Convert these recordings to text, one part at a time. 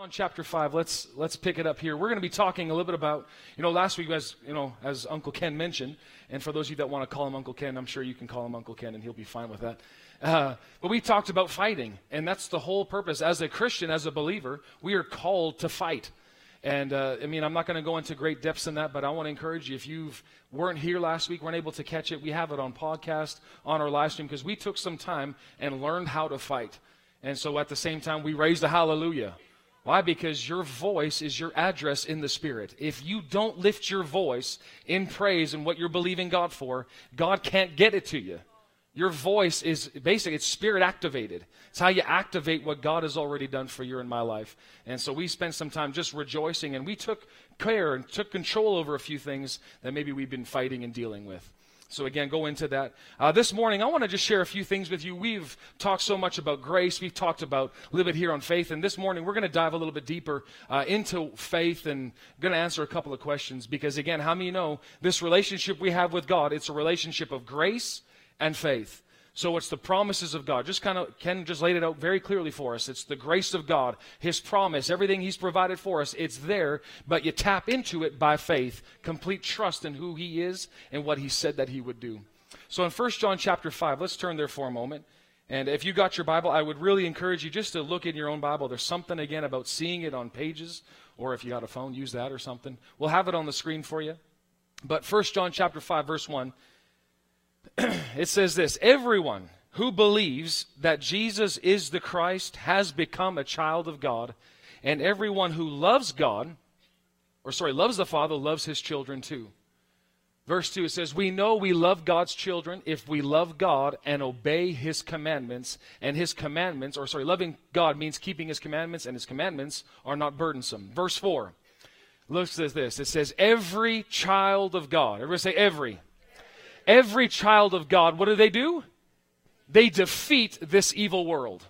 John chapter 5 let's let's pick it up here. We're going to be talking a little bit about you know last week as you know as uncle ken mentioned and for those of you that want to call him uncle ken i'm sure you can call him uncle ken and he'll be fine with that. Uh, but we talked about fighting and that's the whole purpose. As a christian as a believer we are called to fight. And uh, i mean i'm not going to go into great depths in that but i want to encourage you if you weren't here last week weren't able to catch it we have it on podcast on our live stream because we took some time and learned how to fight. And so at the same time we raised a hallelujah why? Because your voice is your address in the Spirit. If you don't lift your voice in praise and what you're believing God for, God can't get it to you. Your voice is basically it's spirit activated. It's how you activate what God has already done for you in my life. And so we spent some time just rejoicing and we took care and took control over a few things that maybe we've been fighting and dealing with. So, again, go into that. Uh, this morning, I want to just share a few things with you. We've talked so much about grace. We've talked about a little bit here on faith. And this morning, we're going to dive a little bit deeper uh, into faith and going to answer a couple of questions. Because, again, how many know this relationship we have with God? It's a relationship of grace and faith. So it's the promises of God. Just kind of, Ken just laid it out very clearly for us. It's the grace of God, His promise, everything He's provided for us. It's there, but you tap into it by faith, complete trust in who He is and what He said that He would do. So in 1 John chapter 5, let's turn there for a moment. And if you got your Bible, I would really encourage you just to look in your own Bible. There's something, again, about seeing it on pages, or if you got a phone, use that or something. We'll have it on the screen for you. But 1 John chapter 5, verse 1 it says this Everyone who believes that Jesus is the Christ has become a child of God, and everyone who loves God, or sorry, loves the Father, loves his children too. Verse 2, it says, We know we love God's children if we love God and obey His commandments. And His commandments, or sorry, loving God means keeping His commandments, and His commandments are not burdensome. Verse 4, looks at this. It says, Every child of God, everybody say, Every every child of God, what do they do? They defeat this evil world.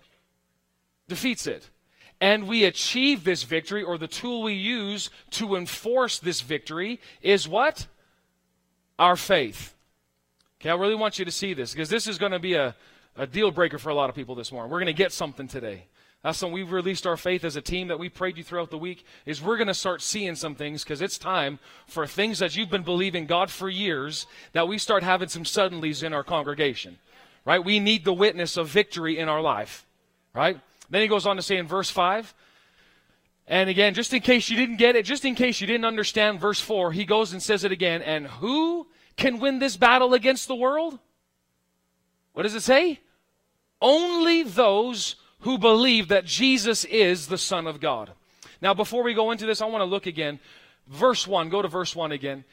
Defeats it. And we achieve this victory, or the tool we use to enforce this victory is what? Our faith. Okay, I really want you to see this because this is going to be a, a deal breaker for a lot of people this morning. We're going to get something today. That's when we've released our faith as a team that we prayed you throughout the week. Is we're going to start seeing some things because it's time for things that you've been believing God for years that we start having some suddenlies in our congregation. Right? We need the witness of victory in our life. Right? Then he goes on to say in verse 5, and again, just in case you didn't get it, just in case you didn't understand verse 4, he goes and says it again. And who can win this battle against the world? What does it say? Only those who believe that Jesus is the Son of God. Now, before we go into this, I want to look again. Verse 1, go to verse 1 again.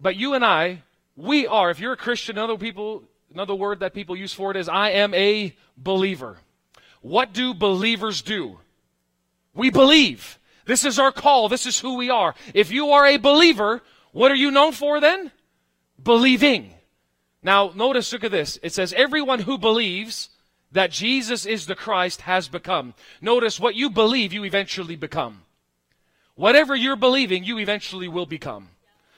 But you and I, we are, if you're a Christian, another people, another word that people use for it is I am a believer. What do believers do? We believe. This is our call. This is who we are. If you are a believer, what are you known for then? Believing. Now, notice, look at this. It says, everyone who believes that Jesus is the Christ has become. Notice what you believe, you eventually become. Whatever you're believing, you eventually will become.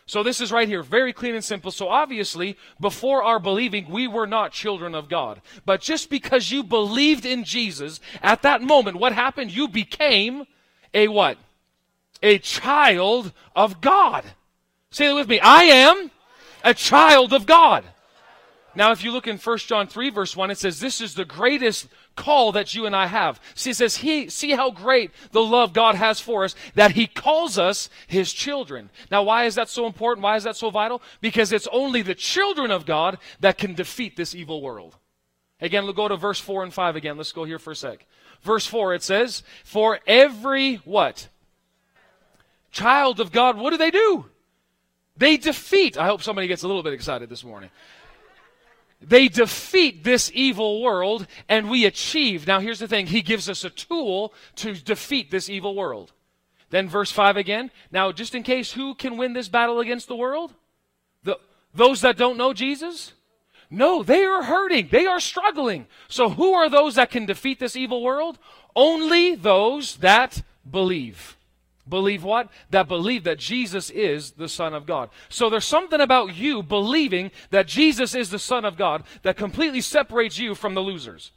So this is right here, very clean and simple. So obviously, before our believing, we were not children of God. But just because you believed in Jesus, at that moment, what happened? You became a what? A child of God. Say it with me. I am a child of God. Now, if you look in 1 John 3, verse 1, it says, This is the greatest call that you and I have. See, it says, he, See how great the love God has for us, that He calls us His children. Now, why is that so important? Why is that so vital? Because it's only the children of God that can defeat this evil world. Again, we'll go to verse 4 and 5 again. Let's go here for a sec. Verse 4, it says, For every what? Child of God, what do they do? They defeat. I hope somebody gets a little bit excited this morning. They defeat this evil world and we achieve. Now, here's the thing He gives us a tool to defeat this evil world. Then, verse 5 again. Now, just in case, who can win this battle against the world? The, those that don't know Jesus? No, they are hurting. They are struggling. So, who are those that can defeat this evil world? Only those that believe. Believe what? That believe that Jesus is the Son of God. So there's something about you believing that Jesus is the Son of God that completely separates you from the losers.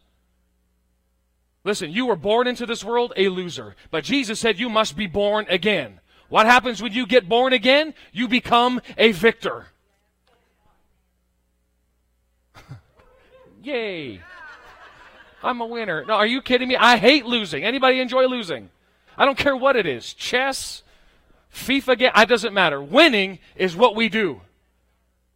Listen, you were born into this world a loser, but Jesus said you must be born again. What happens when you get born again? You become a victor. Yay. I'm a winner. No, are you kidding me? I hate losing. Anybody enjoy losing? I don't care what it is. Chess, FIFA game, it doesn't matter. Winning is what we do.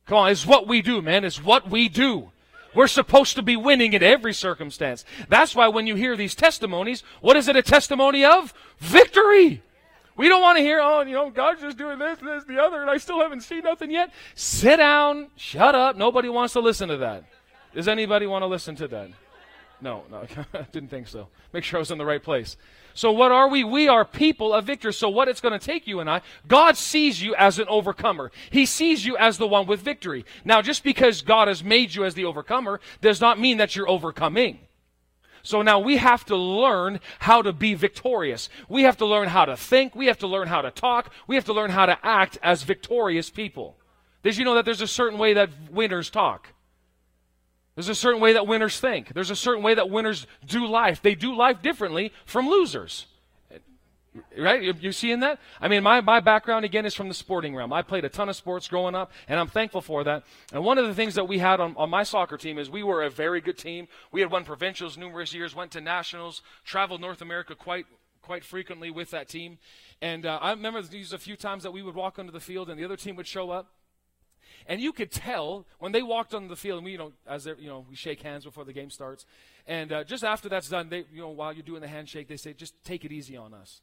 Come on, it's what we do, man. It's what we do. We're supposed to be winning in every circumstance. That's why when you hear these testimonies, what is it a testimony of? Victory. We don't want to hear, oh, you know, God's just doing this, this, the other, and I still haven't seen nothing yet. Sit down, shut up. Nobody wants to listen to that. Does anybody want to listen to that? No, no, I didn't think so. Make sure I was in the right place. So what are we? We are people of victors. So what it's going to take you and I, God sees you as an overcomer. He sees you as the one with victory. Now, just because God has made you as the overcomer does not mean that you're overcoming. So now we have to learn how to be victorious. We have to learn how to think. We have to learn how to talk. We have to learn how to act as victorious people. Did you know that there's a certain way that winners talk? There's a certain way that winners think. There's a certain way that winners do life. They do life differently from losers. Right? You, you seeing that? I mean, my, my background, again, is from the sporting realm. I played a ton of sports growing up, and I'm thankful for that. And one of the things that we had on, on my soccer team is we were a very good team. We had won provincials numerous years, went to nationals, traveled North America quite quite frequently with that team. And uh, I remember these a few times that we would walk onto the field, and the other team would show up, and you could tell when they walked on the field, and we, you know, as you know, we shake hands before the game starts. And uh, just after that's done, they, you know, while you're doing the handshake, they say, just take it easy on us.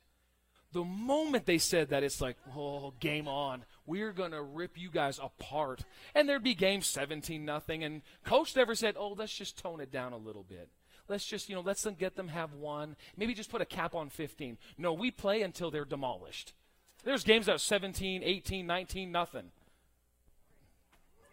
The moment they said that, it's like, oh, game on. We're going to rip you guys apart. And there'd be game 17 nothing. And coach never said, oh, let's just tone it down a little bit. Let's just, you know, let's get them have one. Maybe just put a cap on 15. No, we play until they're demolished. There's games that are 17, 18, 19, nothing.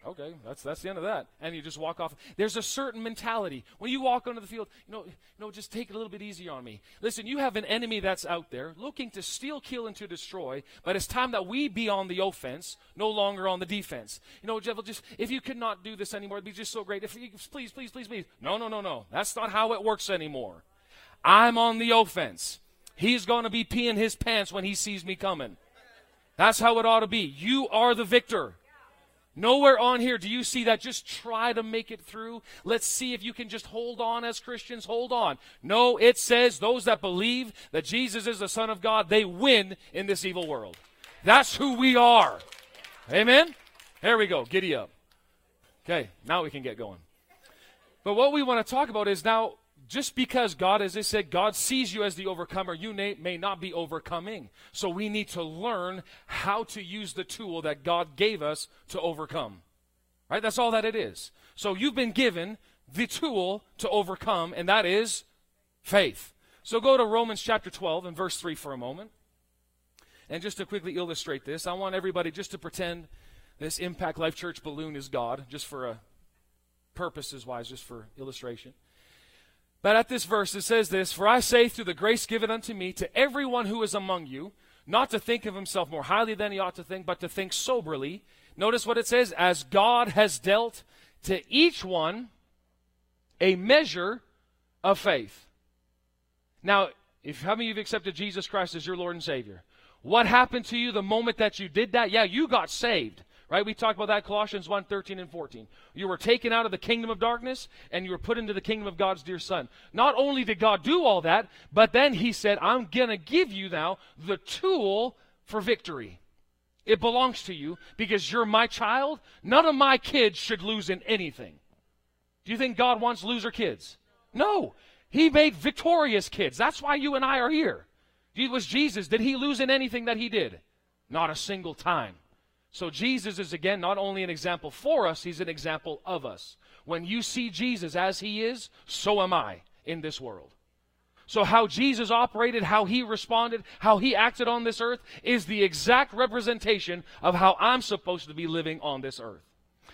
Okay, that's that's the end of that. And you just walk off. There's a certain mentality. When you walk onto the field, you know, you know, just take it a little bit easier on me. Listen, you have an enemy that's out there looking to steal, kill, and to destroy, but it's time that we be on the offense, no longer on the defense. You know, Jeff, just if you could not do this anymore, it'd be just so great. If you please, please, please, please. No, no, no, no. That's not how it works anymore. I'm on the offense. He's to be peeing his pants when he sees me coming. That's how it ought to be. You are the victor. Nowhere on here do you see that. Just try to make it through. Let's see if you can just hold on as Christians. Hold on. No, it says those that believe that Jesus is the Son of God, they win in this evil world. That's who we are. Amen? There we go. Giddy up. Okay, now we can get going. But what we want to talk about is now just because God, as I said, God sees you as the overcomer, you may, may not be overcoming. So we need to learn how to use the tool that God gave us to overcome. Right? That's all that it is. So you've been given the tool to overcome, and that is faith. So go to Romans chapter 12 and verse 3 for a moment. And just to quickly illustrate this, I want everybody just to pretend this Impact Life Church balloon is God, just for a purposes wise, just for illustration. But at this verse, it says this For I say, through the grace given unto me, to everyone who is among you, not to think of himself more highly than he ought to think, but to think soberly. Notice what it says as God has dealt to each one a measure of faith. Now, if how many of you have accepted Jesus Christ as your Lord and Savior? What happened to you the moment that you did that? Yeah, you got saved. Right? We talked about that Colossians 1 13 and 14. You were taken out of the kingdom of darkness and you were put into the kingdom of God's dear Son. Not only did God do all that, but then He said, I'm going to give you now the tool for victory. It belongs to you because you're my child. None of my kids should lose in anything. Do you think God wants loser kids? No. He made victorious kids. That's why you and I are here. It was Jesus. Did he lose in anything that he did? Not a single time. So Jesus is again not only an example for us, he's an example of us. When you see Jesus as he is, so am I in this world. So, how Jesus operated, how he responded, how he acted on this earth is the exact representation of how I'm supposed to be living on this earth.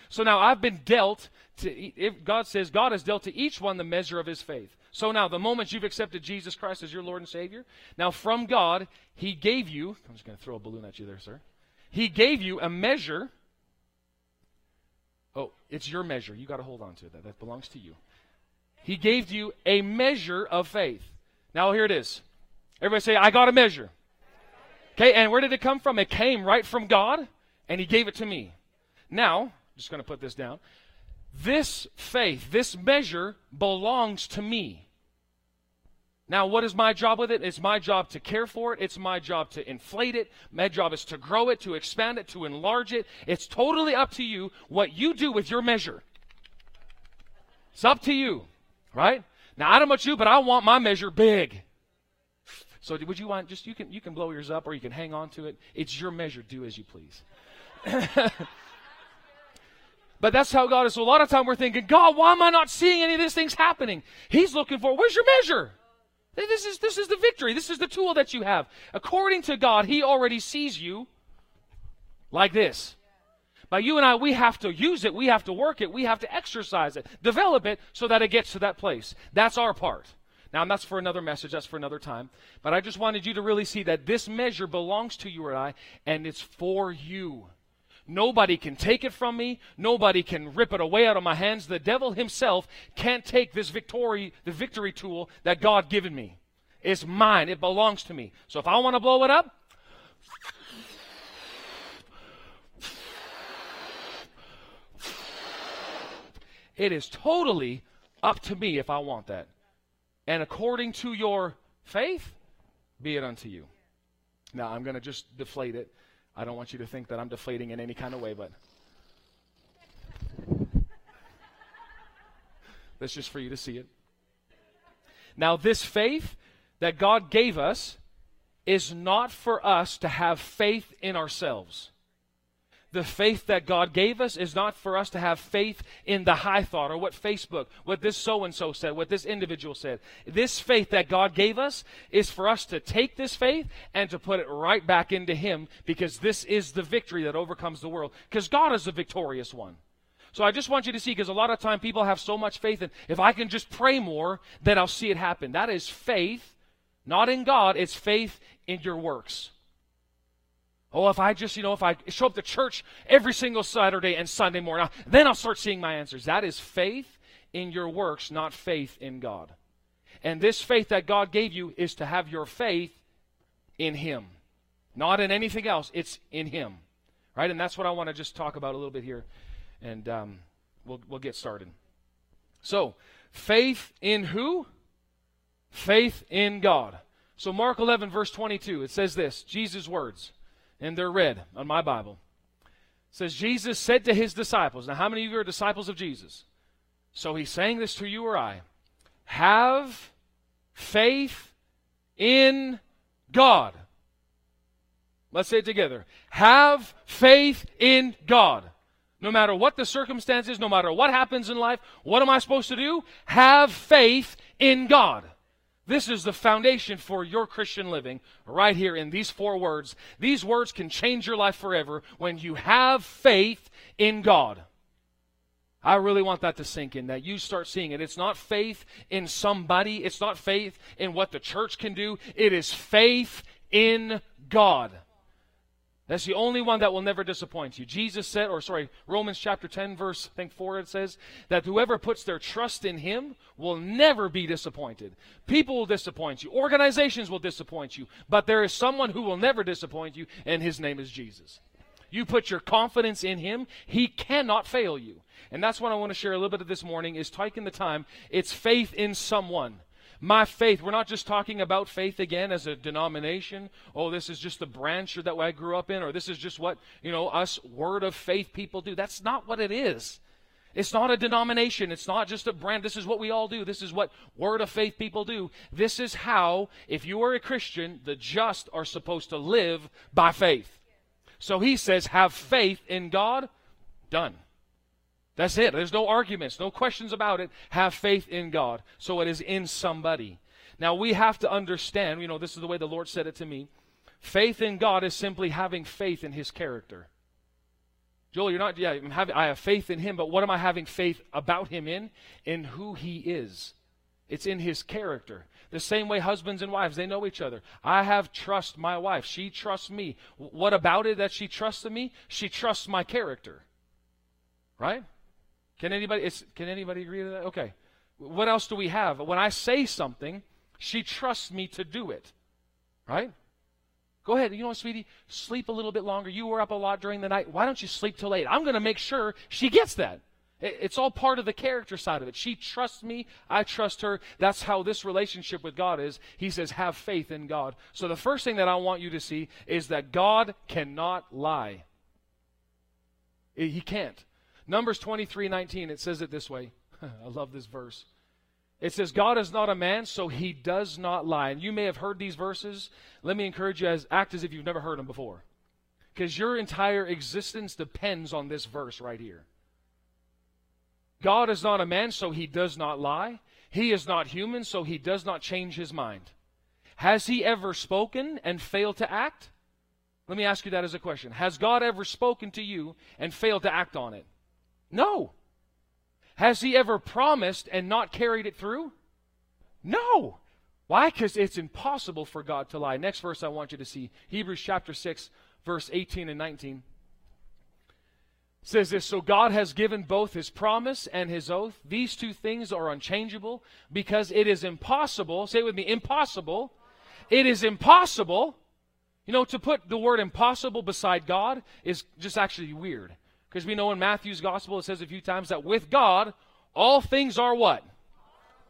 So now I've been dealt to, if God says God has dealt to each one the measure of his faith. So now, the moment you've accepted Jesus Christ as your Lord and Savior, now from God, He gave you, I'm just going to throw a balloon at you there, sir. He gave you a measure. Oh, it's your measure. You got to hold on to. That, that belongs to you. He gave you a measure of faith. Now, here it is. Everybody say, I got a measure. Okay, and where did it come from? It came right from God, and He gave it to me. Now, I'm just going to put this down. This faith, this measure belongs to me. Now, what is my job with it? It's my job to care for it. It's my job to inflate it. My job is to grow it, to expand it, to enlarge it. It's totally up to you what you do with your measure. It's up to you, right? Now, I don't know about you, but I want my measure big. So, would you want just you can you can blow yours up or you can hang on to it. It's your measure. Do as you please. But that's how God is. So a lot of time we're thinking, God, why am I not seeing any of these things happening? He's looking for, where's your measure? This is, this is the victory. This is the tool that you have. According to God, He already sees you like this. But you and I, we have to use it. We have to work it. We have to exercise it, develop it so that it gets to that place. That's our part. Now, that's for another message. That's for another time. But I just wanted you to really see that this measure belongs to you and I, and it's for you. Nobody can take it from me. Nobody can rip it away out of my hands. The devil himself can't take this victory, the victory tool that God given me. It's mine. It belongs to me. So if I want to blow it up, it is totally up to me if I want that. And according to your faith, be it unto you. Now I'm going to just deflate it I don't want you to think that I'm deflating in any kind of way, but that's just for you to see it. Now, this faith that God gave us is not for us to have faith in ourselves the faith that God gave us is not for us to have faith in the high thought or what Facebook, what this so and so said, what this individual said. This faith that God gave us is for us to take this faith and to put it right back into Him because this is the victory that overcomes the world. Because God is the victorious one. So I just want you to see, because a lot of time people have so much faith, and if I can just pray more, then I'll see it happen. That is faith, not in God, it's faith in your works. Oh, if I just, you know, if I show up to church every single Saturday and Sunday morning, then I'll start seeing my answers. That is faith in your works, not faith in God. And this faith that God gave you is to have your faith in Him, not in anything else. It's in Him, right? And that's what I want to just talk about a little bit here, and um, we'll we'll get started. So, faith in who? Faith in God. So, Mark 11, verse 22, it says this Jesus' words and they're read on my Bible. It says, Jesus said to his disciples, now how many of you are disciples of Jesus? So he's saying this to you or I. Have faith in God. Let's say it together. Have faith in God. No matter what the circumstances, no matter what happens in life, what am I supposed to do? Have faith in God. This is the foundation for your Christian living right here in these four words. These words can change your life forever when you have faith in God. I really want that to sink in, that you start seeing it. It's not faith in somebody, it's not faith in what the church can do, it is faith in God. That's the only one that will never disappoint you. Jesus said, or sorry, Romans chapter 10, verse, I think 4, it says, that whoever puts their trust in him will never be disappointed. People will disappoint you, organizations will disappoint you, but there is someone who will never disappoint you, and his name is Jesus. You put your confidence in him, he cannot fail you. And that's what I want to share a little bit of this morning is taking the time. It's faith in someone my faith, we're not just talking about faith again as a denomination. Oh, this is just the branch that I grew up in, or this is just what, you know, us word of faith people do. That's not what it is. It's not a denomination. It's not just a brand. This is what we all do. This is what word of faith people do. This is how, if you are a Christian, the just are supposed to live by faith. So he says, have faith in God. Done. That's it. There's no arguments, no questions about it. Have faith in God. So it is in somebody. Now we have to understand, you know, this is the way the Lord said it to me. Faith in God is simply having faith in His character. Joel, you're not, yeah, having, I have faith in Him, but what am I having faith about Him in? In who He is. It's in His character. The same way husbands and wives, they know each other. I have trust my wife. She trusts me. What about it that she trusts me? She trusts my character. Right? Can anybody can anybody agree to that? Okay. What else do we have? When I say something, she trusts me to do it. Right? Go ahead. You know what, sweetie? Sleep a little bit longer. You were up a lot during the night. Why don't you sleep till late? I'm going to make sure she gets that. It's all part of the character side of it. She trusts me. I trust her. That's how this relationship with God is. He says, have faith in God. So the first thing that I want you to see is that God cannot lie. He can't. Numbers 23 19, it says it this way. I love this verse. It says, God is not a man, so he does not lie. And you may have heard these verses. Let me encourage you as act as if you've never heard them before. Because your entire existence depends on this verse right here. God is not a man, so he does not lie. He is not human, so he does not change his mind. Has he ever spoken and failed to act? Let me ask you that as a question. Has God ever spoken to you and failed to act on it? No. Has he ever promised and not carried it through? No. Why? Because it's impossible for God to lie. Next verse I want you to see Hebrews chapter 6, verse 18 and 19 says this So God has given both his promise and his oath. These two things are unchangeable because it is impossible. Say it with me impossible. It is impossible. You know, to put the word impossible beside God is just actually weird. Because we know in Matthew's gospel it says a few times that with God, all things are what?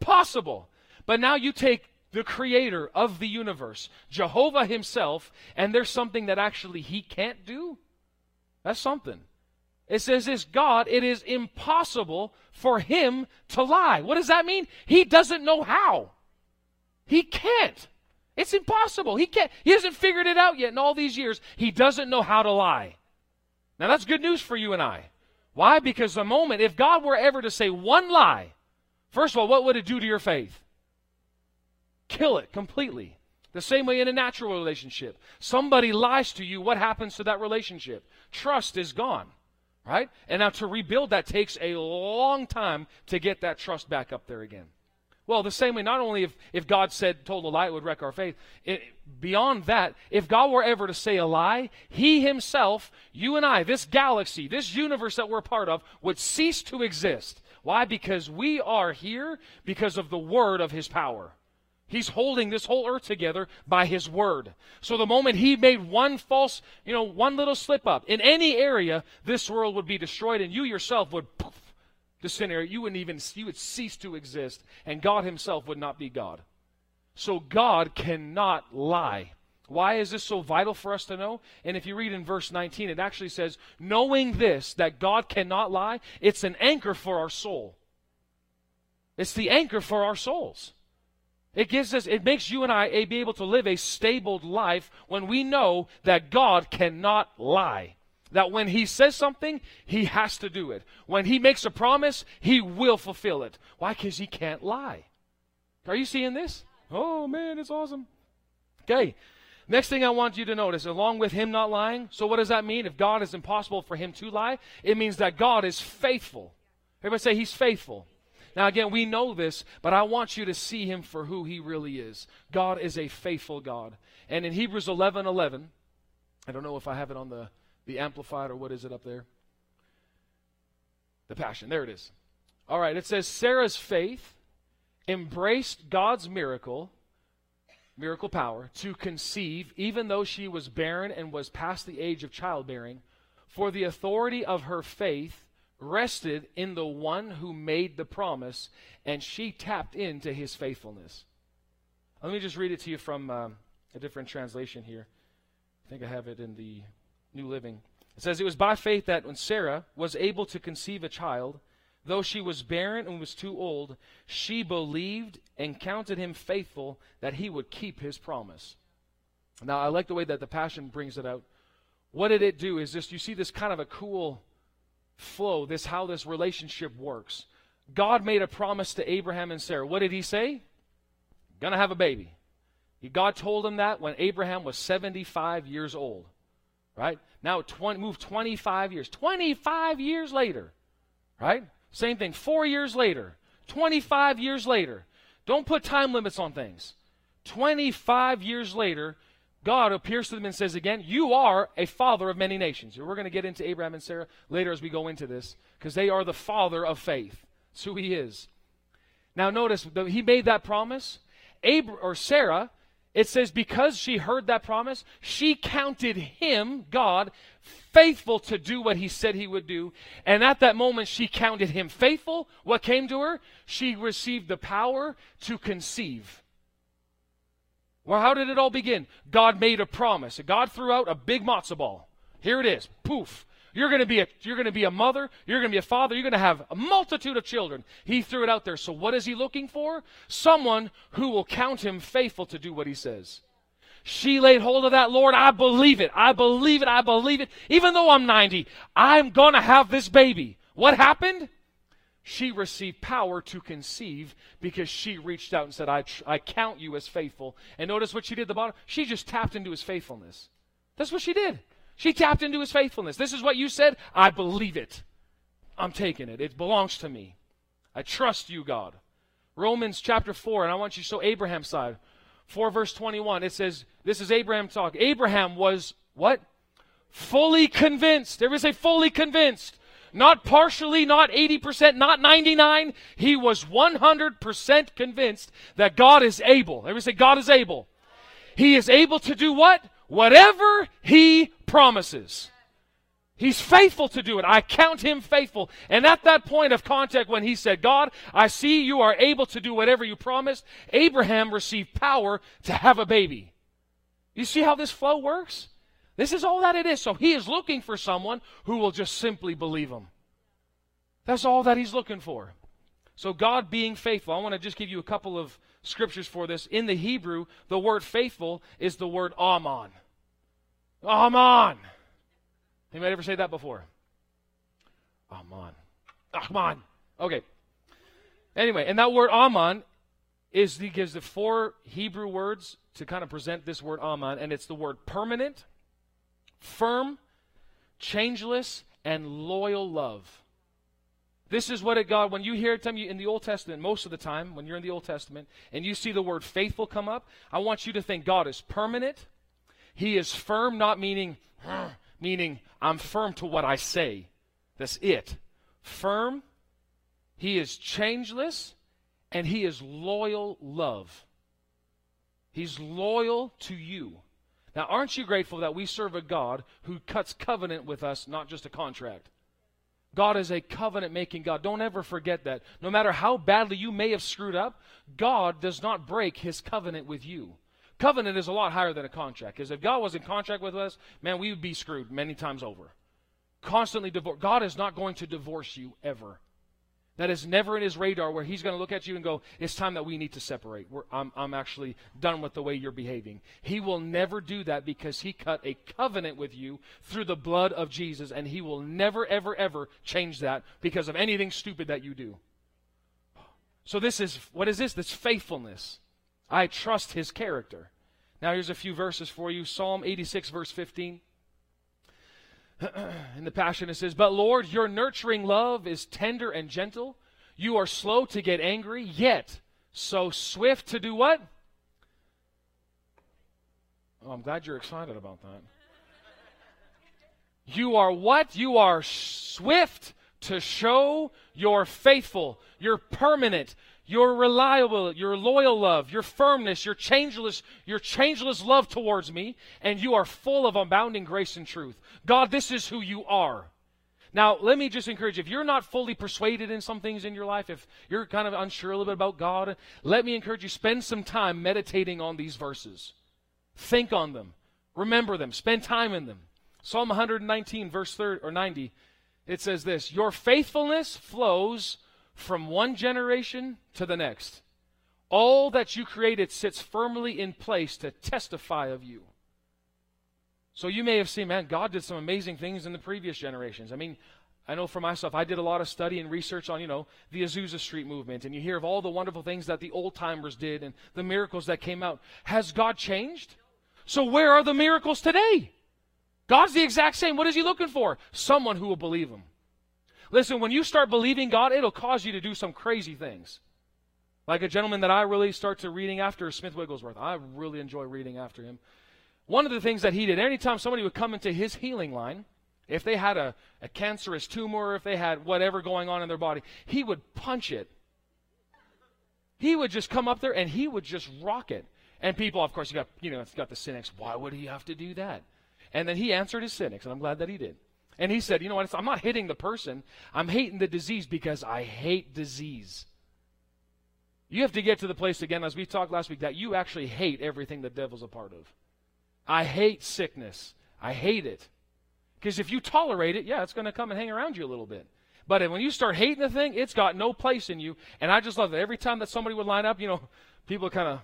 Possible. But now you take the creator of the universe, Jehovah himself, and there's something that actually he can't do? That's something. It says this God, it is impossible for him to lie. What does that mean? He doesn't know how. He can't. It's impossible. He can't. He hasn't figured it out yet in all these years. He doesn't know how to lie. Now that's good news for you and I. Why? Because the moment, if God were ever to say one lie, first of all, what would it do to your faith? Kill it completely. The same way in a natural relationship. Somebody lies to you, what happens to that relationship? Trust is gone. Right? And now to rebuild that takes a long time to get that trust back up there again. Well, the same way, not only if, if God said, told a lie, it would wreck our faith. It, beyond that, if God were ever to say a lie, He Himself, you and I, this galaxy, this universe that we're part of, would cease to exist. Why? Because we are here because of the word of His power. He's holding this whole earth together by his word. So the moment he made one false, you know, one little slip up in any area, this world would be destroyed and you yourself would poof, disintegrate. You wouldn't even, you would cease to exist and God himself would not be God. So God cannot lie. Why is this so vital for us to know? And if you read in verse 19, it actually says, knowing this, that God cannot lie, it's an anchor for our soul. It's the anchor for our souls. It gives us, it makes you and I eh, be able to live a stable life when we know that God cannot lie. That when He says something, He has to do it. When He makes a promise, He will fulfill it. Why? Because He can't lie. Are you seeing this? Oh man, it's awesome. Okay. Next thing I want you to notice, along with Him not lying, so what does that mean? If God is impossible for Him to lie, it means that God is faithful. Everybody say He's faithful. Now, again, we know this, but I want you to see him for who he really is. God is a faithful God. And in Hebrews 11 11, I don't know if I have it on the, the Amplified or what is it up there? The Passion. There it is. All right, it says Sarah's faith embraced God's miracle, miracle power, to conceive, even though she was barren and was past the age of childbearing. For the authority of her faith rested in the one who made the promise, and she tapped into his faithfulness. Let me just read it to you from um, a different translation here. I think I have it in the New Living. It says, It was by faith that when Sarah was able to conceive a child, though she was barren and was too old, she believed and counted him faithful that he would keep his promise. Now, I like the way that the Passion brings it out. What did it do is just, you see this kind of a cool flow, this how this relationship works. God made a promise to Abraham and Sarah. What did he say? Gonna have a baby. God told him that when Abraham was 75 years old. Right? Now 20, move 25 years. 25 years later. Right? Same thing. Four years later. 25 years later. Don't put time limits on things. 25 years later, God appears to them and says again, You are a father of many nations. We're going to get into Abraham and Sarah later as we go into this, because they are the father of faith. That's who he is. Now, notice, he made that promise. Abra- or Sarah, it says, because she heard that promise, she counted him, God, faithful to do what he said he would do. And at that moment, she counted him faithful. What came to her? She received the power to conceive. Well, how did it all begin? God made a promise. God threw out a big matzo ball. Here it is. Poof. You're going to be a you're going to be a mother, you're going to be a father, you're going to have a multitude of children. He threw it out there. So what is he looking for? Someone who will count him faithful to do what he says. She laid hold of that, Lord, I believe it. I believe it. I believe it. Even though I'm 90, I'm going to have this baby. What happened? She received power to conceive because she reached out and said, I, I count you as faithful. And notice what she did at the bottom? She just tapped into his faithfulness. That's what she did. She tapped into his faithfulness. This is what you said. I believe it. I'm taking it. It belongs to me. I trust you, God. Romans chapter 4, and I want you to show Abraham's side. 4 verse 21. It says, this is Abraham talk. Abraham was what? Fully convinced. Everybody say fully convinced. Not partially, not 80%, not 99. He was 100% convinced that God is able. Everybody say God is able. He is able to do what? Whatever he promises. He's faithful to do it. I count him faithful. And at that point of contact, when he said, God, I see you are able to do whatever you promised, Abraham received power to have a baby. You see how this flow works? This is all that it is. So he is looking for someone who will just simply believe him. That's all that he's looking for. So God being faithful, I want to just give you a couple of scriptures for this. In the Hebrew, the word faithful is the word aman. Aman. Anybody ever say that before? Aman. Aman. Okay. Anyway, and that word Aman is the gives the four Hebrew words to kind of present this word Aman, and it's the word permanent, firm, changeless, and loyal love. This is what it God, when you hear it in the Old Testament, most of the time, when you're in the Old Testament, and you see the word faithful come up, I want you to think God is permanent. He is firm, not meaning, meaning I'm firm to what I say. That's it. Firm. He is changeless, and he is loyal love. He's loyal to you. Now, aren't you grateful that we serve a God who cuts covenant with us, not just a contract? God is a covenant making God. Don't ever forget that. No matter how badly you may have screwed up, God does not break his covenant with you. Covenant is a lot higher than a contract. Because if God was in contract with us, man, we would be screwed many times over. Constantly divorce. God is not going to divorce you ever. That is never in his radar where he's going to look at you and go, It's time that we need to separate. I'm, I'm actually done with the way you're behaving. He will never do that because he cut a covenant with you through the blood of Jesus, and he will never, ever, ever change that because of anything stupid that you do. So, this is what is this? This faithfulness. I trust his character. Now, here's a few verses for you Psalm 86, verse 15. in the Passion, it says, But Lord, your nurturing love is tender and gentle. You are slow to get angry, yet so swift to do what? Oh, I'm glad you're excited about that. You are what? You are swift to show your faithful, your permanent, your reliable, your loyal love, your firmness, your changeless, your changeless love towards me, and you are full of abounding grace and truth. God, this is who you are. Now, let me just encourage you, if you're not fully persuaded in some things in your life, if you're kind of unsure a little bit about God, let me encourage you, spend some time meditating on these verses. Think on them. Remember them. Spend time in them. Psalm 119, verse 30, or 90, it says this Your faithfulness flows from one generation to the next. All that you created sits firmly in place to testify of you. So you may have seen, man, God did some amazing things in the previous generations. I mean, I know for myself, I did a lot of study and research on, you know, the Azusa Street movement, and you hear of all the wonderful things that the old timers did and the miracles that came out. Has God changed? So where are the miracles today? God's the exact same. What is he looking for? Someone who will believe him. Listen, when you start believing God, it'll cause you to do some crazy things. Like a gentleman that I really start to reading after, Smith Wigglesworth. I really enjoy reading after him. One of the things that he did, anytime somebody would come into his healing line, if they had a, a cancerous tumor, if they had whatever going on in their body, he would punch it. He would just come up there and he would just rock it. And people, of course, you got you know, it's got the cynics. Why would he have to do that? And then he answered his cynics, and I'm glad that he did. And he said, you know what? I'm not hitting the person. I'm hating the disease because I hate disease. You have to get to the place again, as we talked last week, that you actually hate everything the devil's a part of. I hate sickness. I hate it. Because if you tolerate it, yeah, it's going to come and hang around you a little bit. But when you start hating the thing, it's got no place in you. And I just love that every time that somebody would line up, you know, people kind of,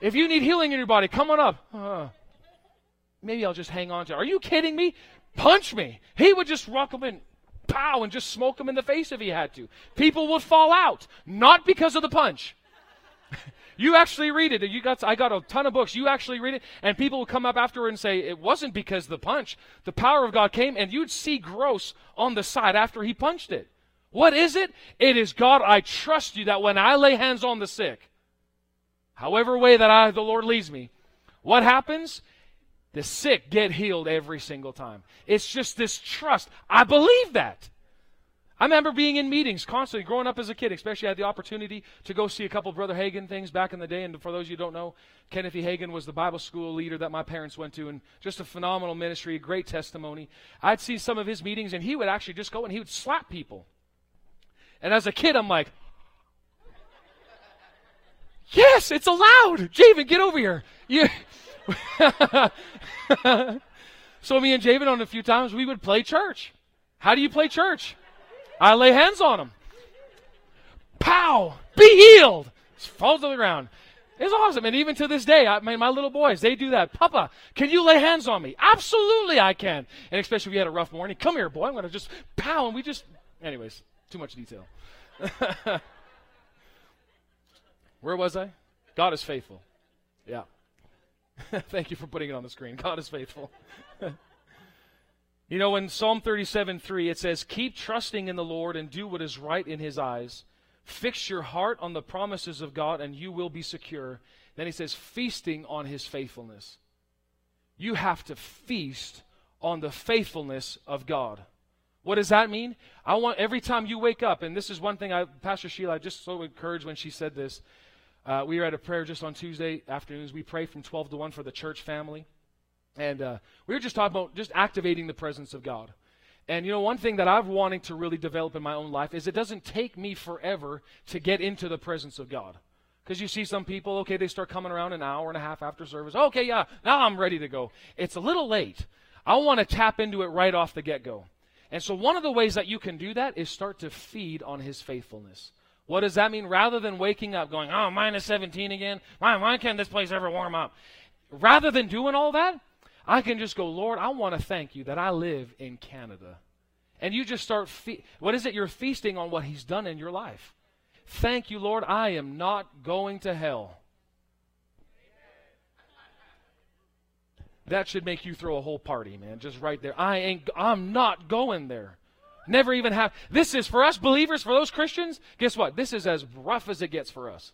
if you need healing in your body, come on up. Uh, maybe I'll just hang on to it. Are you kidding me? Punch me. He would just rock them in, pow, and just smoke them in the face if he had to. People would fall out, not because of the punch. You actually read it. You got I got a ton of books. You actually read it, and people would come up afterward and say it wasn't because the punch. The power of God came, and you'd see gross on the side after he punched it. What is it? It is God. I trust you that when I lay hands on the sick, however way that I the Lord leads me, what happens? The sick get healed every single time. It's just this trust. I believe that. I remember being in meetings constantly, growing up as a kid, especially I had the opportunity to go see a couple Brother Hagin things back in the day. And for those you don't know, Kenneth E. Hagin was the Bible school leader that my parents went to, and just a phenomenal ministry, a great testimony. I'd see some of his meetings, and he would actually just go and he would slap people. And as a kid, I'm like, yes, it's allowed. Javen, get over here. You... so me and Javen on a few times, we would play church. How do you play church? I lay hands on him. Pow! Be healed! Falls to the ground. It's awesome. And even to this day, I, mean, my, little boys, they do that. Papa, can you lay hands on me? Absolutely, I can. And especially if we had a rough morning. Come here, boy. I'm going to just pow. And we just, anyways, too much detail. Where was I? God is faithful. Yeah. Thank you for putting it on the screen. God is faithful. You know, in Psalm 37 3, it says, Keep trusting in the Lord and do what is right in his eyes. Fix your heart on the promises of God and you will be secure. Then he says, Feasting on his faithfulness. You have to feast on the faithfulness of God. What does that mean? I want every time you wake up, and this is one thing I, Pastor Sheila, I just so encouraged when she said this. Uh, we were at a prayer just on Tuesday afternoons. We pray from 12 to 1 for the church family. And uh, we were just talking about just activating the presence of God. And you know, one thing that I've wanting to really develop in my own life is it doesn't take me forever to get into the presence of God. Because you see some people, okay, they start coming around an hour and a half after service. Okay, yeah, now I'm ready to go. It's a little late. I want to tap into it right off the get go. And so, one of the ways that you can do that is start to feed on His faithfulness. What does that mean? Rather than waking up going, oh, minus 17 again, why, why can't this place ever warm up? Rather than doing all that, I can just go, Lord, I want to thank you that I live in Canada. And you just start, fe- what is it? You're feasting on what He's done in your life. Thank you, Lord, I am not going to hell. That should make you throw a whole party, man. Just right there. I ain't, I'm not going there. Never even have. This is for us believers, for those Christians. Guess what? This is as rough as it gets for us.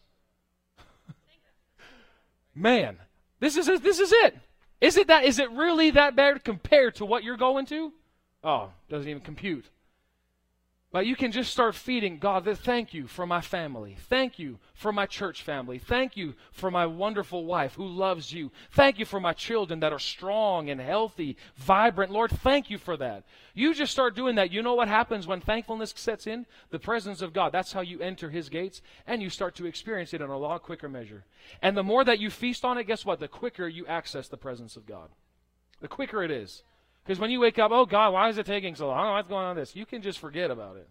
man, this is this is it. Is it that? Is it really that bad compared to what you're going to? Oh, doesn't even compute. But you can just start feeding God, thank you for my family. Thank you for my church family. Thank you for my wonderful wife who loves you. Thank you for my children that are strong and healthy, vibrant. Lord, thank you for that. You just start doing that. You know what happens when thankfulness sets in? The presence of God. That's how you enter his gates and you start to experience it in a lot quicker measure. And the more that you feast on it, guess what? The quicker you access the presence of God. The quicker it is. Because when you wake up, oh God, why is it taking so long? Oh, what's going on this? You can just forget about it.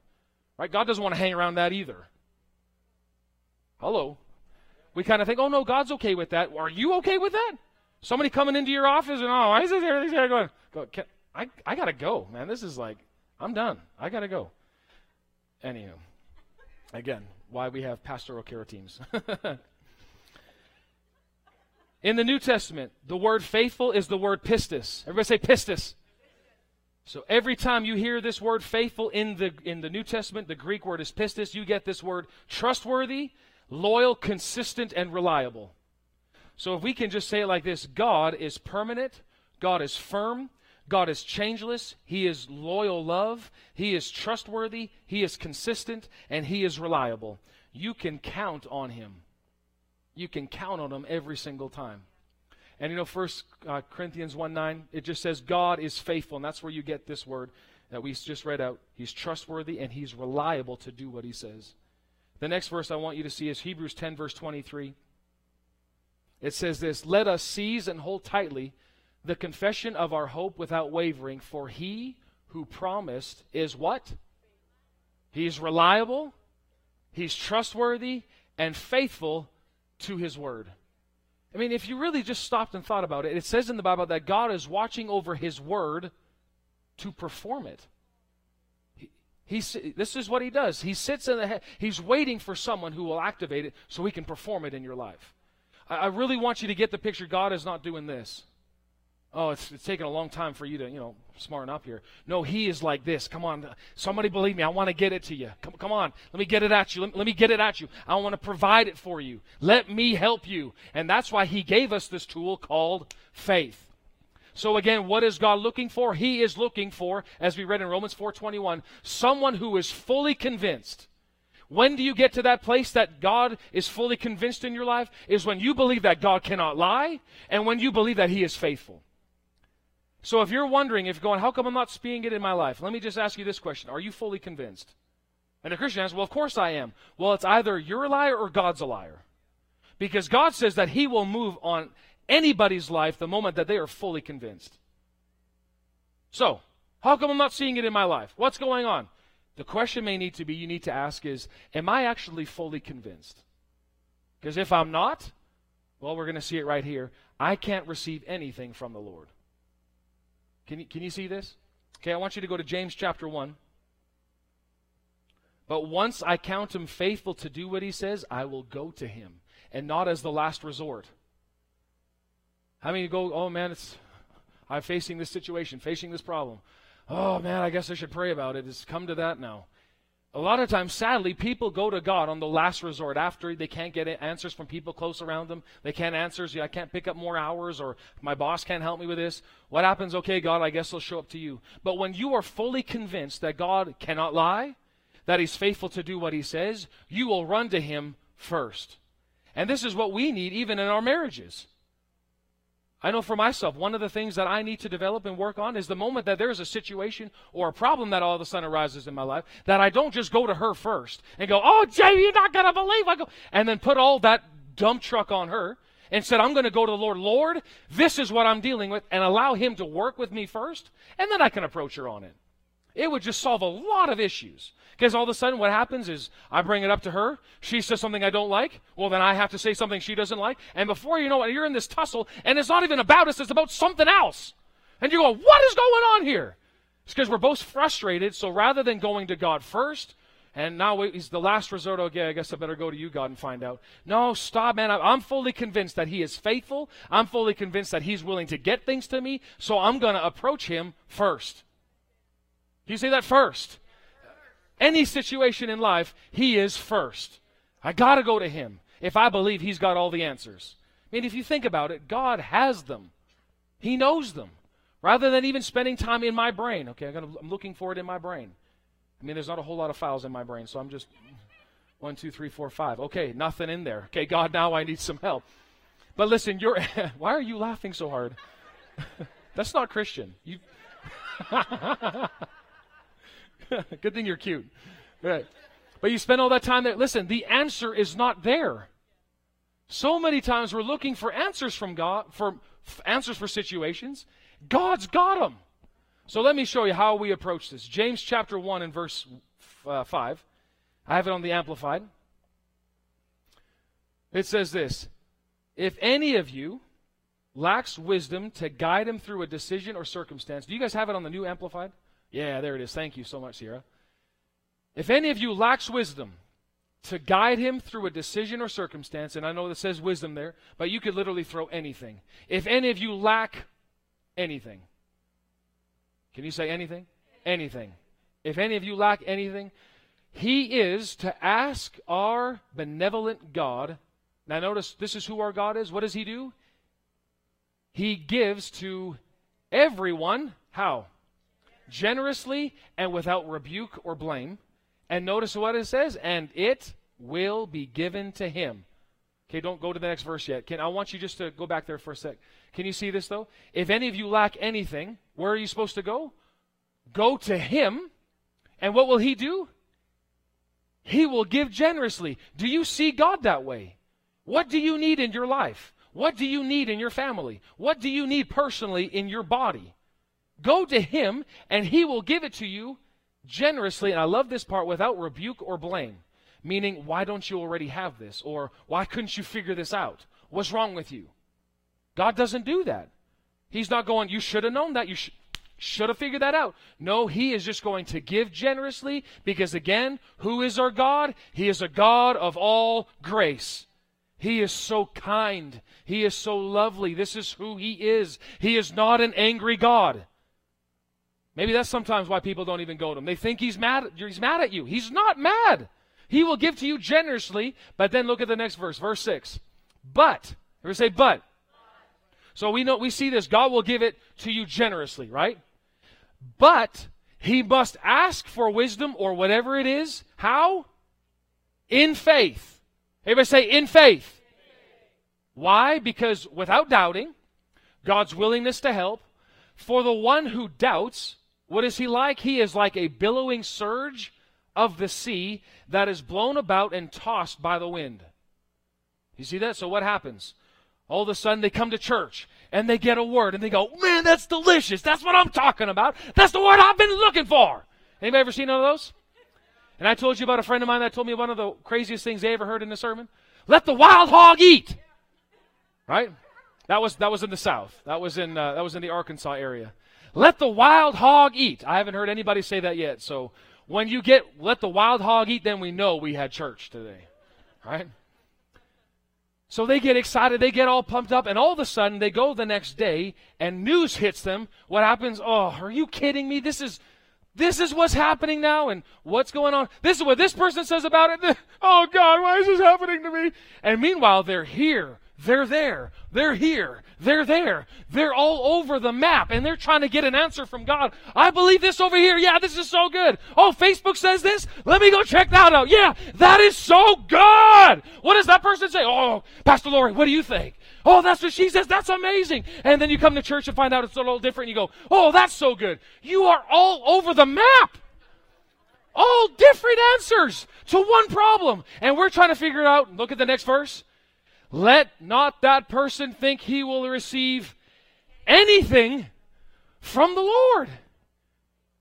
Right? God doesn't want to hang around that either. Hello. We kind of think, oh no, God's okay with that. Are you okay with that? Somebody coming into your office and oh, why is this everything's going? Go, can, I I gotta go, man. This is like, I'm done. I gotta go. Anywho, again, why we have pastoral care teams. In the New Testament, the word faithful is the word pistis. Everybody say pistis. So every time you hear this word faithful in the in the New Testament, the Greek word is pistis, you get this word trustworthy, loyal, consistent, and reliable. So if we can just say it like this, God is permanent, God is firm, God is changeless, He is loyal love, He is trustworthy, He is consistent, and He is reliable. You can count on Him. You can count on him every single time. And you know, First uh, Corinthians 1 9, it just says, God is faithful. And that's where you get this word that we just read out. He's trustworthy and he's reliable to do what he says. The next verse I want you to see is Hebrews 10, verse 23. It says this Let us seize and hold tightly the confession of our hope without wavering, for he who promised is what? He's reliable, he's trustworthy, and faithful to his word. I mean, if you really just stopped and thought about it, it says in the Bible that God is watching over his word to perform it. He, this is what he does. He sits in the. He's waiting for someone who will activate it so he can perform it in your life. I, I really want you to get the picture. God is not doing this. Oh, it's, it's taken a long time for you to, you know, smarten up here. No, he is like this. Come on. Somebody believe me. I want to get it to you. Come, come on. Let me get it at you. Let, let me get it at you. I want to provide it for you. Let me help you. And that's why he gave us this tool called faith. So again, what is God looking for? He is looking for, as we read in Romans 4:21, someone who is fully convinced. When do you get to that place that God is fully convinced in your life? Is when you believe that God cannot lie and when you believe that he is faithful. So if you're wondering, if you're going, how come I'm not seeing it in my life? Let me just ask you this question. Are you fully convinced? And the Christian answers, well, of course I am. Well, it's either you're a liar or God's a liar. Because God says that he will move on anybody's life the moment that they are fully convinced. So, how come I'm not seeing it in my life? What's going on? The question may need to be you need to ask is, am I actually fully convinced? Because if I'm not, well, we're going to see it right here. I can't receive anything from the Lord. Can you, can you see this? Okay, I want you to go to James chapter 1. But once I count him faithful to do what he says, I will go to him, and not as the last resort. How many go, oh man, it's I'm facing this situation, facing this problem. Oh man, I guess I should pray about it. It's come to that now. A lot of times, sadly, people go to God on the last resort after they can't get answers from people close around them. They can't answers. I can't pick up more hours, or my boss can't help me with this. What happens? Okay, God, I guess I'll show up to you. But when you are fully convinced that God cannot lie, that He's faithful to do what He says, you will run to Him first. And this is what we need even in our marriages. I know for myself, one of the things that I need to develop and work on is the moment that there's a situation or a problem that all of a sudden arises in my life, that I don't just go to her first and go, Oh, Jay, you're not going to believe I go, and then put all that dump truck on her and said, I'm going to go to the Lord. Lord, this is what I'm dealing with, and allow Him to work with me first, and then I can approach her on it. It would just solve a lot of issues. Because all of a sudden, what happens is I bring it up to her. She says something I don't like. Well, then I have to say something she doesn't like. And before you know it, you're in this tussle, and it's not even about us, it's about something else. And you go, What is going on here? It's because we're both frustrated. So rather than going to God first, and now he's the last resort. Okay, I guess I better go to you, God, and find out. No, stop, man. I'm fully convinced that He is faithful. I'm fully convinced that He's willing to get things to me. So I'm going to approach Him first. You say that first? any situation in life, He is first. I got to go to Him if I believe He's got all the answers. I mean, if you think about it, God has them, He knows them. Rather than even spending time in my brain, okay, I'm, I'm looking for it in my brain. I mean, there's not a whole lot of files in my brain, so I'm just one, two, three, four, five. Okay, nothing in there. Okay, God, now I need some help. But listen, you're why are you laughing so hard? That's not Christian. You Good thing you're cute. Right. But you spend all that time there. Listen, the answer is not there. So many times we're looking for answers from God, for f- answers for situations. God's got them. So let me show you how we approach this. James chapter 1 and verse f- uh, 5. I have it on the Amplified. It says this If any of you lacks wisdom to guide him through a decision or circumstance, do you guys have it on the New Amplified? Yeah, there it is. Thank you so much, Sierra. If any of you lacks wisdom to guide him through a decision or circumstance, and I know that says wisdom there, but you could literally throw anything. If any of you lack anything, can you say anything? Anything. If any of you lack anything, he is to ask our benevolent God. Now, notice this is who our God is. What does he do? He gives to everyone. How? Generously and without rebuke or blame. And notice what it says, and it will be given to him. Okay, don't go to the next verse yet. Can I want you just to go back there for a sec. Can you see this though? If any of you lack anything, where are you supposed to go? Go to him, and what will he do? He will give generously. Do you see God that way? What do you need in your life? What do you need in your family? What do you need personally in your body? Go to him, and he will give it to you generously. And I love this part without rebuke or blame. Meaning, why don't you already have this? Or why couldn't you figure this out? What's wrong with you? God doesn't do that. He's not going, you should have known that. You sh- should have figured that out. No, He is just going to give generously because, again, who is our God? He is a God of all grace. He is so kind. He is so lovely. This is who He is. He is not an angry God. Maybe that's sometimes why people don't even go to Him. They think He's mad, he's mad at you. He's not mad. He will give to you generously. But then look at the next verse, verse 6. But, ever say but? So we know we see this. God will give it to you generously, right? But he must ask for wisdom or whatever it is. How? In faith. Everybody say in faith. Why? Because without doubting, God's willingness to help. For the one who doubts, what is he like? He is like a billowing surge of the sea that is blown about and tossed by the wind. You see that? So what happens? All of a sudden they come to church and they get a word and they go, man, that's delicious. That's what I'm talking about. That's the word I've been looking for. Anybody ever seen one of those? And I told you about a friend of mine that told me one of the craziest things they ever heard in a sermon. Let the wild hog eat. Right? That was that was in the South. That was in uh, that was in the Arkansas area. Let the wild hog eat. I haven't heard anybody say that yet. So when you get let the wild hog eat, then we know we had church today. Right? So they get excited, they get all pumped up, and all of a sudden they go the next day and news hits them. What happens? Oh, are you kidding me? This is this is what's happening now and what's going on. This is what this person says about it. Oh God, why is this happening to me? And meanwhile, they're here they're there. They're here. They're there. They're all over the map and they're trying to get an answer from God. I believe this over here. Yeah, this is so good. Oh, Facebook says this. Let me go check that out. Yeah, that is so good. What does that person say? Oh, Pastor Lori, what do you think? Oh, that's what she says. That's amazing. And then you come to church and find out it's a little different. And you go, oh, that's so good. You are all over the map. All different answers to one problem. And we're trying to figure it out. Look at the next verse. Let not that person think he will receive anything from the Lord.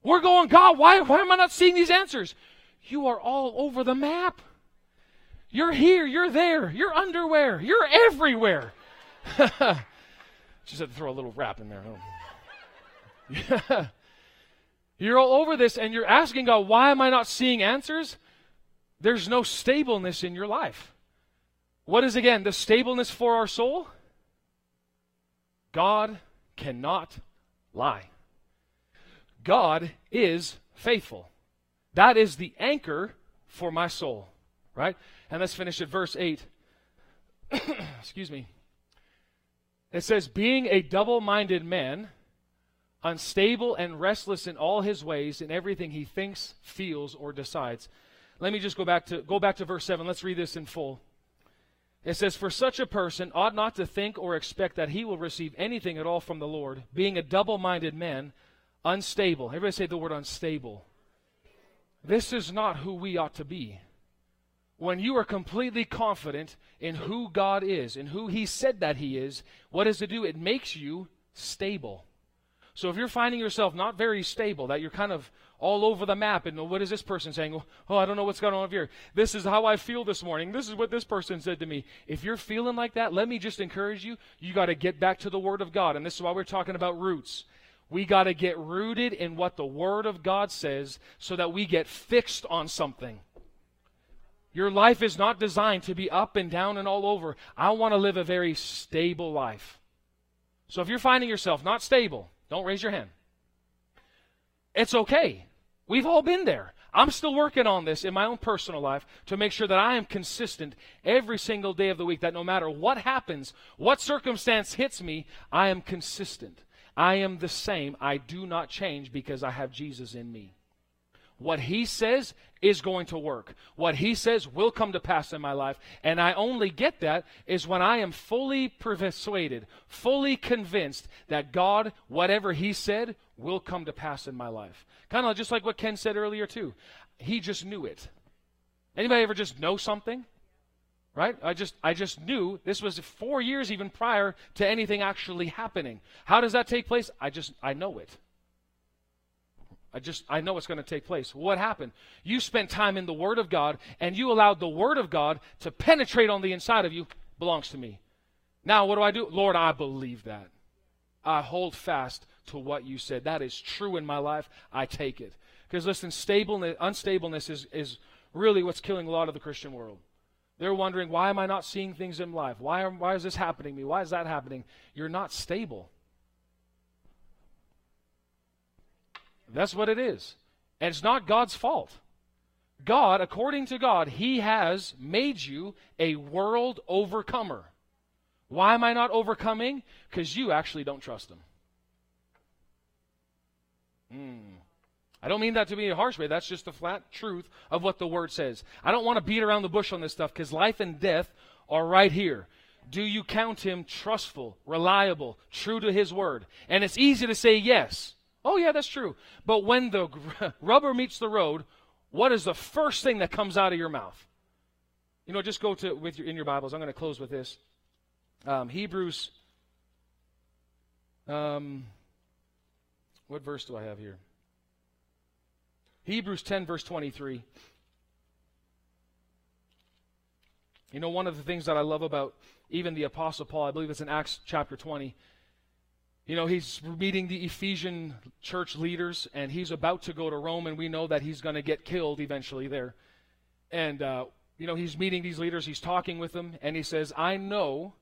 We're going, God, why, why am I not seeing these answers? You are all over the map. You're here, you're there, you're underwear, you're everywhere. Just had to throw a little rap in there. You're all over this and you're asking God, why am I not seeing answers? There's no stableness in your life. What is again the stableness for our soul? God cannot lie. God is faithful. That is the anchor for my soul, right? And let's finish at verse 8. Excuse me. It says, Being a double minded man, unstable and restless in all his ways, in everything he thinks, feels, or decides. Let me just go back to go back to verse 7. Let's read this in full. It says, For such a person ought not to think or expect that he will receive anything at all from the Lord, being a double minded man, unstable. Everybody say the word unstable. This is not who we ought to be. When you are completely confident in who God is and who He said that He is, what does it do? It makes you stable. So if you're finding yourself not very stable, that you're kind of all over the map. And what is this person saying? Oh, I don't know what's going on over here. This is how I feel this morning. This is what this person said to me. If you're feeling like that, let me just encourage you. You got to get back to the Word of God. And this is why we're talking about roots. We got to get rooted in what the Word of God says so that we get fixed on something. Your life is not designed to be up and down and all over. I want to live a very stable life. So if you're finding yourself not stable, don't raise your hand. It's okay. We've all been there. I'm still working on this in my own personal life to make sure that I am consistent every single day of the week, that no matter what happens, what circumstance hits me, I am consistent. I am the same. I do not change because I have Jesus in me. what He says is going to work. What He says will come to pass in my life. And I only get that is when I am fully persuaded, fully convinced that God, whatever He said, will come to pass in my life. Kind of just like what Ken said earlier, too. He just knew it. Anybody ever just know something? Right? I just I just knew this was 4 years even prior to anything actually happening. How does that take place? I just I know it. I just I know it's going to take place. What happened? You spent time in the word of God and you allowed the word of God to penetrate on the inside of you belongs to me. Now what do I do? Lord, I believe that. I hold fast to what you said. That is true in my life. I take it. Because listen, stableness, unstableness is, is really what's killing a lot of the Christian world. They're wondering, why am I not seeing things in life? Why, are, why is this happening to me? Why is that happening? You're not stable. That's what it is. And it's not God's fault. God, according to God, He has made you a world overcomer. Why am I not overcoming? Because you actually don't trust Him. Hmm. I don't mean that to be a harsh way. That's just the flat truth of what the word says. I don't want to beat around the bush on this stuff because life and death are right here. Do you count him trustful, reliable, true to his word? And it's easy to say yes. Oh, yeah, that's true. But when the rubber meets the road, what is the first thing that comes out of your mouth? You know, just go to with your in your Bibles. I'm going to close with this. Um, Hebrews. Um, what verse do I have here? Hebrews 10, verse 23. You know, one of the things that I love about even the Apostle Paul, I believe it's in Acts chapter 20. You know, he's meeting the Ephesian church leaders, and he's about to go to Rome, and we know that he's going to get killed eventually there. And, uh, you know, he's meeting these leaders, he's talking with them, and he says, I know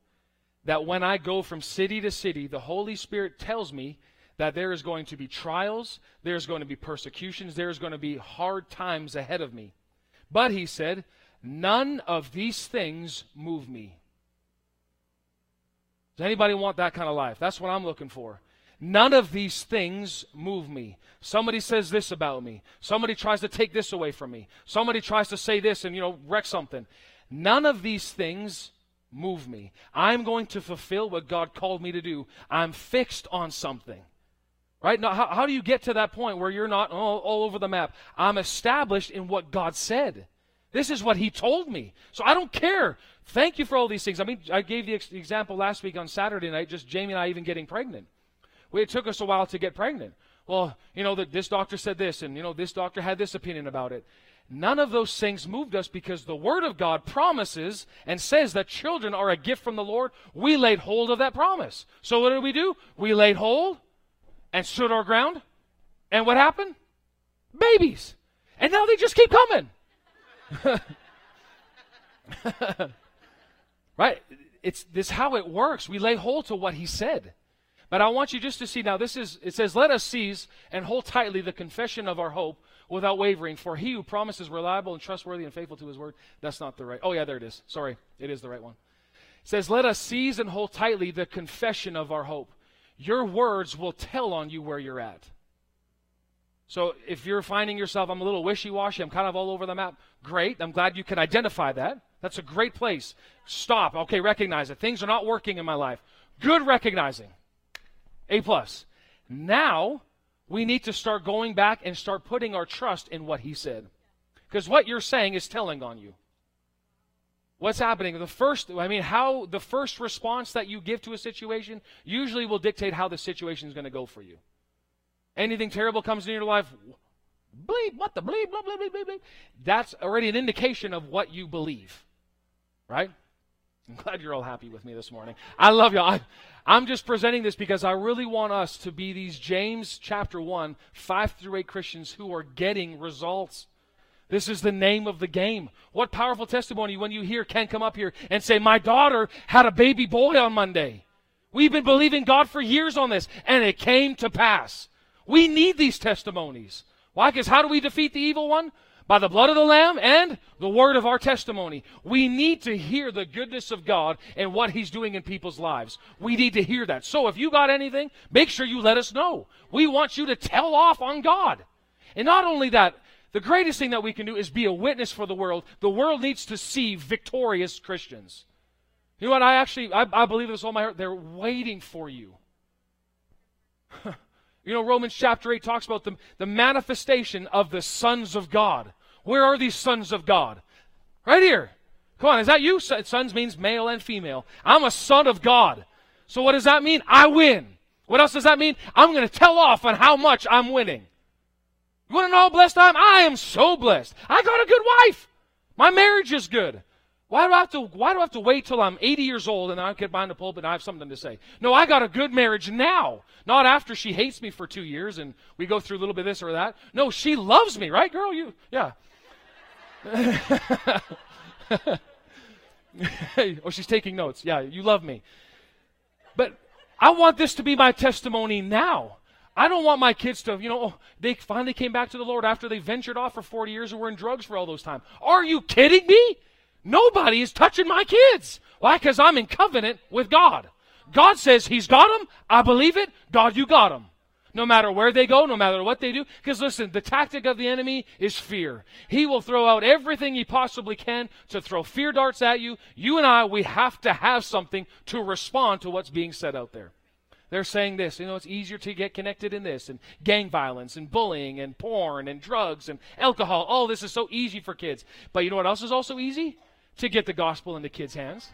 that when I go from city to city, the Holy Spirit tells me that there is going to be trials, there's going to be persecutions, there's going to be hard times ahead of me. But he said, none of these things move me. Does anybody want that kind of life? That's what I'm looking for. None of these things move me. Somebody says this about me. Somebody tries to take this away from me. Somebody tries to say this and, you know, wreck something. None of these things move me. I'm going to fulfill what God called me to do. I'm fixed on something. Right? Now, how, how do you get to that point where you're not all, all over the map? I'm established in what God said. This is what He told me. So I don't care. Thank you for all these things. I mean, I gave the ex- example last week on Saturday night, just Jamie and I even getting pregnant. Well, it took us a while to get pregnant. Well, you know, that this doctor said this, and, you know, this doctor had this opinion about it. None of those things moved us because the Word of God promises and says that children are a gift from the Lord. We laid hold of that promise. So what did we do? We laid hold and stood our ground. And what happened? Babies. And now they just keep coming. right? It's this how it works. We lay hold to what he said. But I want you just to see now this is it says let us seize and hold tightly the confession of our hope without wavering for he who promises reliable and trustworthy and faithful to his word. That's not the right. Oh yeah, there it is. Sorry. It is the right one. It says let us seize and hold tightly the confession of our hope your words will tell on you where you're at. So if you're finding yourself, I'm a little wishy washy, I'm kind of all over the map, great. I'm glad you can identify that. That's a great place. Stop. Okay, recognize it. Things are not working in my life. Good recognizing. A plus. Now we need to start going back and start putting our trust in what he said. Because what you're saying is telling on you. What's happening? The first, I mean, how the first response that you give to a situation usually will dictate how the situation is going to go for you. Anything terrible comes in your life, bleep, what the bleep, blah, blah, blah, blah, blah. That's already an indication of what you believe. Right? I'm glad you're all happy with me this morning. I love y'all. I, I'm just presenting this because I really want us to be these James chapter 1, 5 through 8 Christians who are getting results. This is the name of the game. What powerful testimony when you hear Ken come up here and say, My daughter had a baby boy on Monday. We've been believing God for years on this, and it came to pass. We need these testimonies. Why? Because how do we defeat the evil one? By the blood of the Lamb and the word of our testimony. We need to hear the goodness of God and what He's doing in people's lives. We need to hear that. So if you got anything, make sure you let us know. We want you to tell off on God. And not only that, the greatest thing that we can do is be a witness for the world. The world needs to see victorious Christians. You know what? I actually, I, I believe this all my heart. They're waiting for you. you know, Romans chapter 8 talks about the, the manifestation of the sons of God. Where are these sons of God? Right here. Come on, is that you? Sons means male and female. I'm a son of God. So what does that mean? I win. What else does that mean? I'm going to tell off on how much I'm winning. You want to know how blessed I am? I am so blessed. I got a good wife. My marriage is good. Why do I have to, why do I have to wait till I'm 80 years old and I get behind the pulpit and I have something to say? No, I got a good marriage now. Not after she hates me for two years and we go through a little bit of this or that. No, she loves me, right, girl? You, yeah. oh, she's taking notes. Yeah, you love me. But I want this to be my testimony now. I don't want my kids to, you know, oh, they finally came back to the Lord after they ventured off for 40 years and were in drugs for all those time. Are you kidding me? Nobody is touching my kids. Why? Because I'm in covenant with God. God says He's got them. I believe it. God, you got them. No matter where they go, no matter what they do. Because listen, the tactic of the enemy is fear. He will throw out everything he possibly can to throw fear darts at you. You and I, we have to have something to respond to what's being said out there. They're saying this, you know, it's easier to get connected in this, and gang violence, and bullying, and porn, and drugs, and alcohol. All this is so easy for kids. But you know what else is also easy? To get the gospel into kids' hands.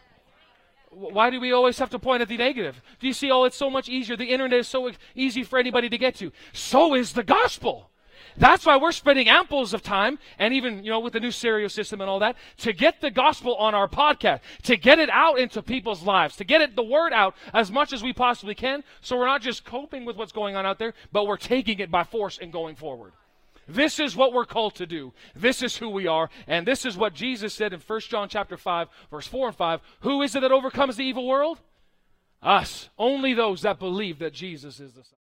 Why do we always have to point at the negative? Do you see, oh, it's so much easier. The internet is so easy for anybody to get to. So is the gospel. That's why we're spending amples of time, and even, you know, with the new stereo system and all that, to get the gospel on our podcast, to get it out into people's lives, to get it, the word out as much as we possibly can, so we're not just coping with what's going on out there, but we're taking it by force and going forward. This is what we're called to do. This is who we are. And this is what Jesus said in 1 John chapter 5, verse 4 and 5. Who is it that overcomes the evil world? Us. Only those that believe that Jesus is the Son.